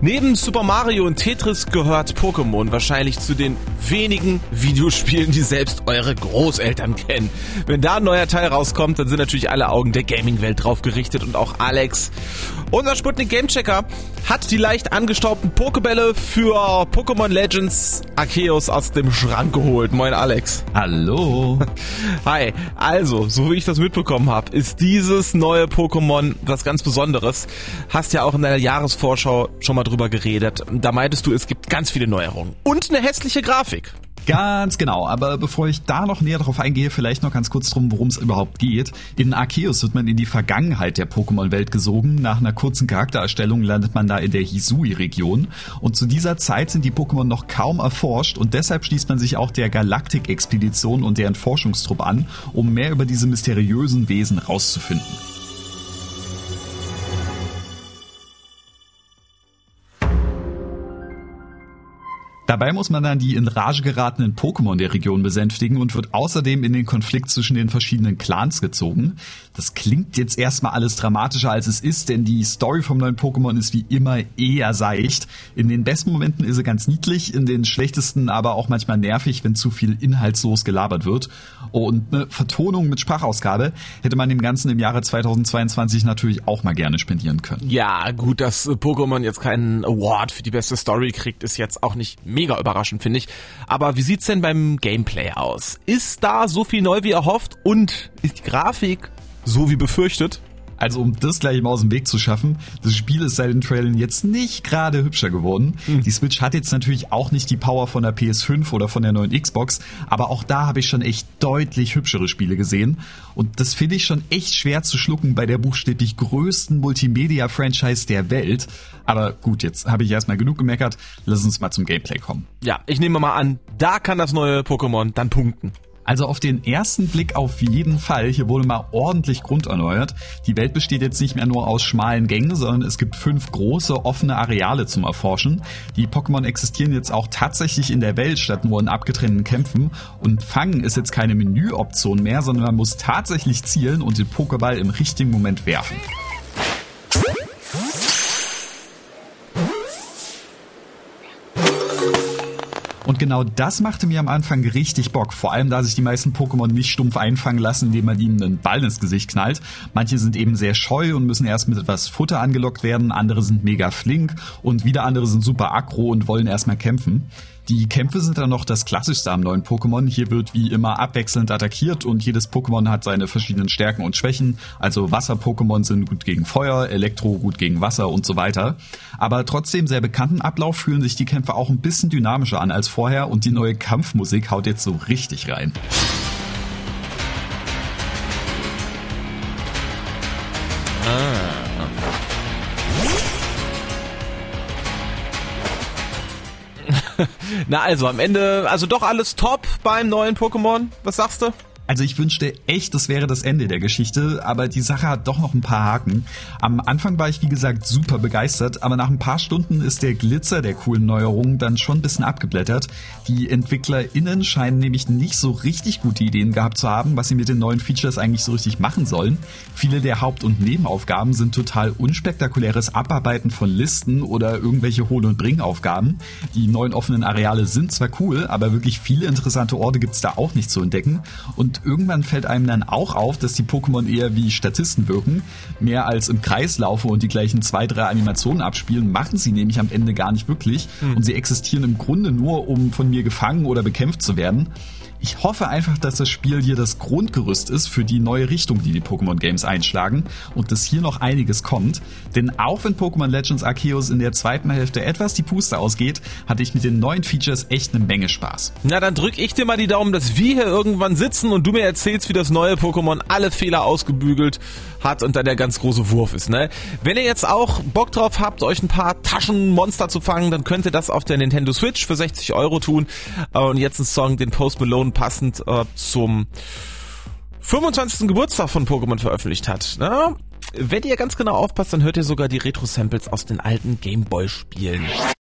Neben Super Mario und Tetris gehört Pokémon wahrscheinlich zu den wenigen Videospielen, die selbst eure Großeltern kennen. Wenn da ein neuer Teil rauskommt, dann sind natürlich alle Augen der Gaming-Welt drauf gerichtet und auch Alex. Unser Sputnik Gamechecker hat die leicht angestaubten Pokebälle für Pokémon Legends Arceus aus dem Schrank geholt. Moin Alex. Hallo. Hi. Also, so wie ich das mitbekommen habe, ist dieses neue Pokémon was ganz Besonderes. Hast ja auch in deiner Jahresvorschau schon mal drüber geredet. Da meintest du, es gibt ganz viele Neuerungen. Und eine hässliche Grafik. Ganz genau, aber bevor ich da noch näher drauf eingehe, vielleicht noch ganz kurz drum, worum es überhaupt geht. In Arceus wird man in die Vergangenheit der Pokémon-Welt gesogen. Nach einer kurzen Charaktererstellung landet man da in der Hisui-Region. Und zu dieser Zeit sind die Pokémon noch kaum erforscht und deshalb schließt man sich auch der Galaktik-Expedition und deren Forschungstrupp an, um mehr über diese mysteriösen Wesen rauszufinden. Dabei muss man dann die in Rage geratenen Pokémon der Region besänftigen und wird außerdem in den Konflikt zwischen den verschiedenen Clans gezogen. Das klingt jetzt erstmal alles dramatischer als es ist, denn die Story vom neuen Pokémon ist wie immer eher seicht. In den besten Momenten ist sie ganz niedlich, in den schlechtesten aber auch manchmal nervig, wenn zu viel inhaltslos gelabert wird. Und eine Vertonung mit Sprachausgabe hätte man dem Ganzen im Jahre 2022 natürlich auch mal gerne spendieren können. Ja, gut, dass Pokémon jetzt keinen Award für die beste Story kriegt, ist jetzt auch nicht mega überraschend, finde ich. Aber wie sieht's denn beim Gameplay aus? Ist da so viel neu wie erhofft und ist die Grafik so wie befürchtet? Also um das gleich mal aus dem Weg zu schaffen, das Spiel ist seit den Trailern jetzt nicht gerade hübscher geworden. Mhm. Die Switch hat jetzt natürlich auch nicht die Power von der PS5 oder von der neuen Xbox, aber auch da habe ich schon echt deutlich hübschere Spiele gesehen. Und das finde ich schon echt schwer zu schlucken bei der buchstäblich größten Multimedia-Franchise der Welt. Aber gut, jetzt habe ich erstmal genug gemeckert. Lass uns mal zum Gameplay kommen. Ja, ich nehme mal an, da kann das neue Pokémon dann punkten. Also auf den ersten Blick auf jeden Fall. Hier wurde mal ordentlich Grund erneuert. Die Welt besteht jetzt nicht mehr nur aus schmalen Gängen, sondern es gibt fünf große offene Areale zum Erforschen. Die Pokémon existieren jetzt auch tatsächlich in der Welt statt nur in abgetrennten Kämpfen. Und Fangen ist jetzt keine Menüoption mehr, sondern man muss tatsächlich zielen und den Pokéball im richtigen Moment werfen. Und genau das machte mir am Anfang richtig Bock. Vor allem, da sich die meisten Pokémon nicht stumpf einfangen lassen, indem man ihnen einen Ball ins Gesicht knallt. Manche sind eben sehr scheu und müssen erst mit etwas Futter angelockt werden. Andere sind mega flink und wieder andere sind super aggro und wollen erstmal kämpfen. Die Kämpfe sind dann noch das klassischste am neuen Pokémon. Hier wird wie immer abwechselnd attackiert und jedes Pokémon hat seine verschiedenen Stärken und Schwächen. Also Wasser-Pokémon sind gut gegen Feuer, Elektro gut gegen Wasser und so weiter. Aber trotzdem sehr bekannten Ablauf fühlen sich die Kämpfe auch ein bisschen dynamischer an als vorher und die neue Kampfmusik haut jetzt so richtig rein. Na also, am Ende, also doch alles top beim neuen Pokémon. Was sagst du? Also ich wünschte echt, das wäre das Ende der Geschichte, aber die Sache hat doch noch ein paar Haken. Am Anfang war ich wie gesagt super begeistert, aber nach ein paar Stunden ist der Glitzer der coolen Neuerungen dann schon ein bisschen abgeblättert. Die EntwicklerInnen scheinen nämlich nicht so richtig gute Ideen gehabt zu haben, was sie mit den neuen Features eigentlich so richtig machen sollen. Viele der Haupt- und Nebenaufgaben sind total unspektakuläres Abarbeiten von Listen oder irgendwelche Hol- und Bringaufgaben. Die neuen offenen Areale sind zwar cool, aber wirklich viele interessante Orte gibt's da auch nicht zu entdecken. Und irgendwann fällt einem dann auch auf, dass die Pokémon eher wie Statisten wirken. Mehr als im Kreis laufen und die gleichen zwei, drei Animationen abspielen, machen sie nämlich am Ende gar nicht wirklich. Hm. Und sie existieren im Grunde nur, um von mir gefangen oder bekämpft zu werden. Ich hoffe einfach, dass das Spiel hier das Grundgerüst ist für die neue Richtung, die die Pokémon Games einschlagen und dass hier noch einiges kommt. Denn auch wenn Pokémon Legends Arceus in der zweiten Hälfte etwas die Puste ausgeht, hatte ich mit den neuen Features echt eine Menge Spaß. Na, dann drück ich dir mal die Daumen, dass wir hier irgendwann sitzen und du mir erzählst, wie das neue Pokémon alle Fehler ausgebügelt hat und dann der ganz große Wurf ist, ne? Wenn ihr jetzt auch Bock drauf habt, euch ein paar Taschenmonster zu fangen, dann könnt ihr das auf der Nintendo Switch für 60 Euro tun. Und jetzt ein Song, den Post Malone passend äh, zum 25. Geburtstag von Pokémon veröffentlicht hat. Ne? Wenn ihr ganz genau aufpasst, dann hört ihr sogar die Retro-Samples aus den alten Gameboy-Spielen.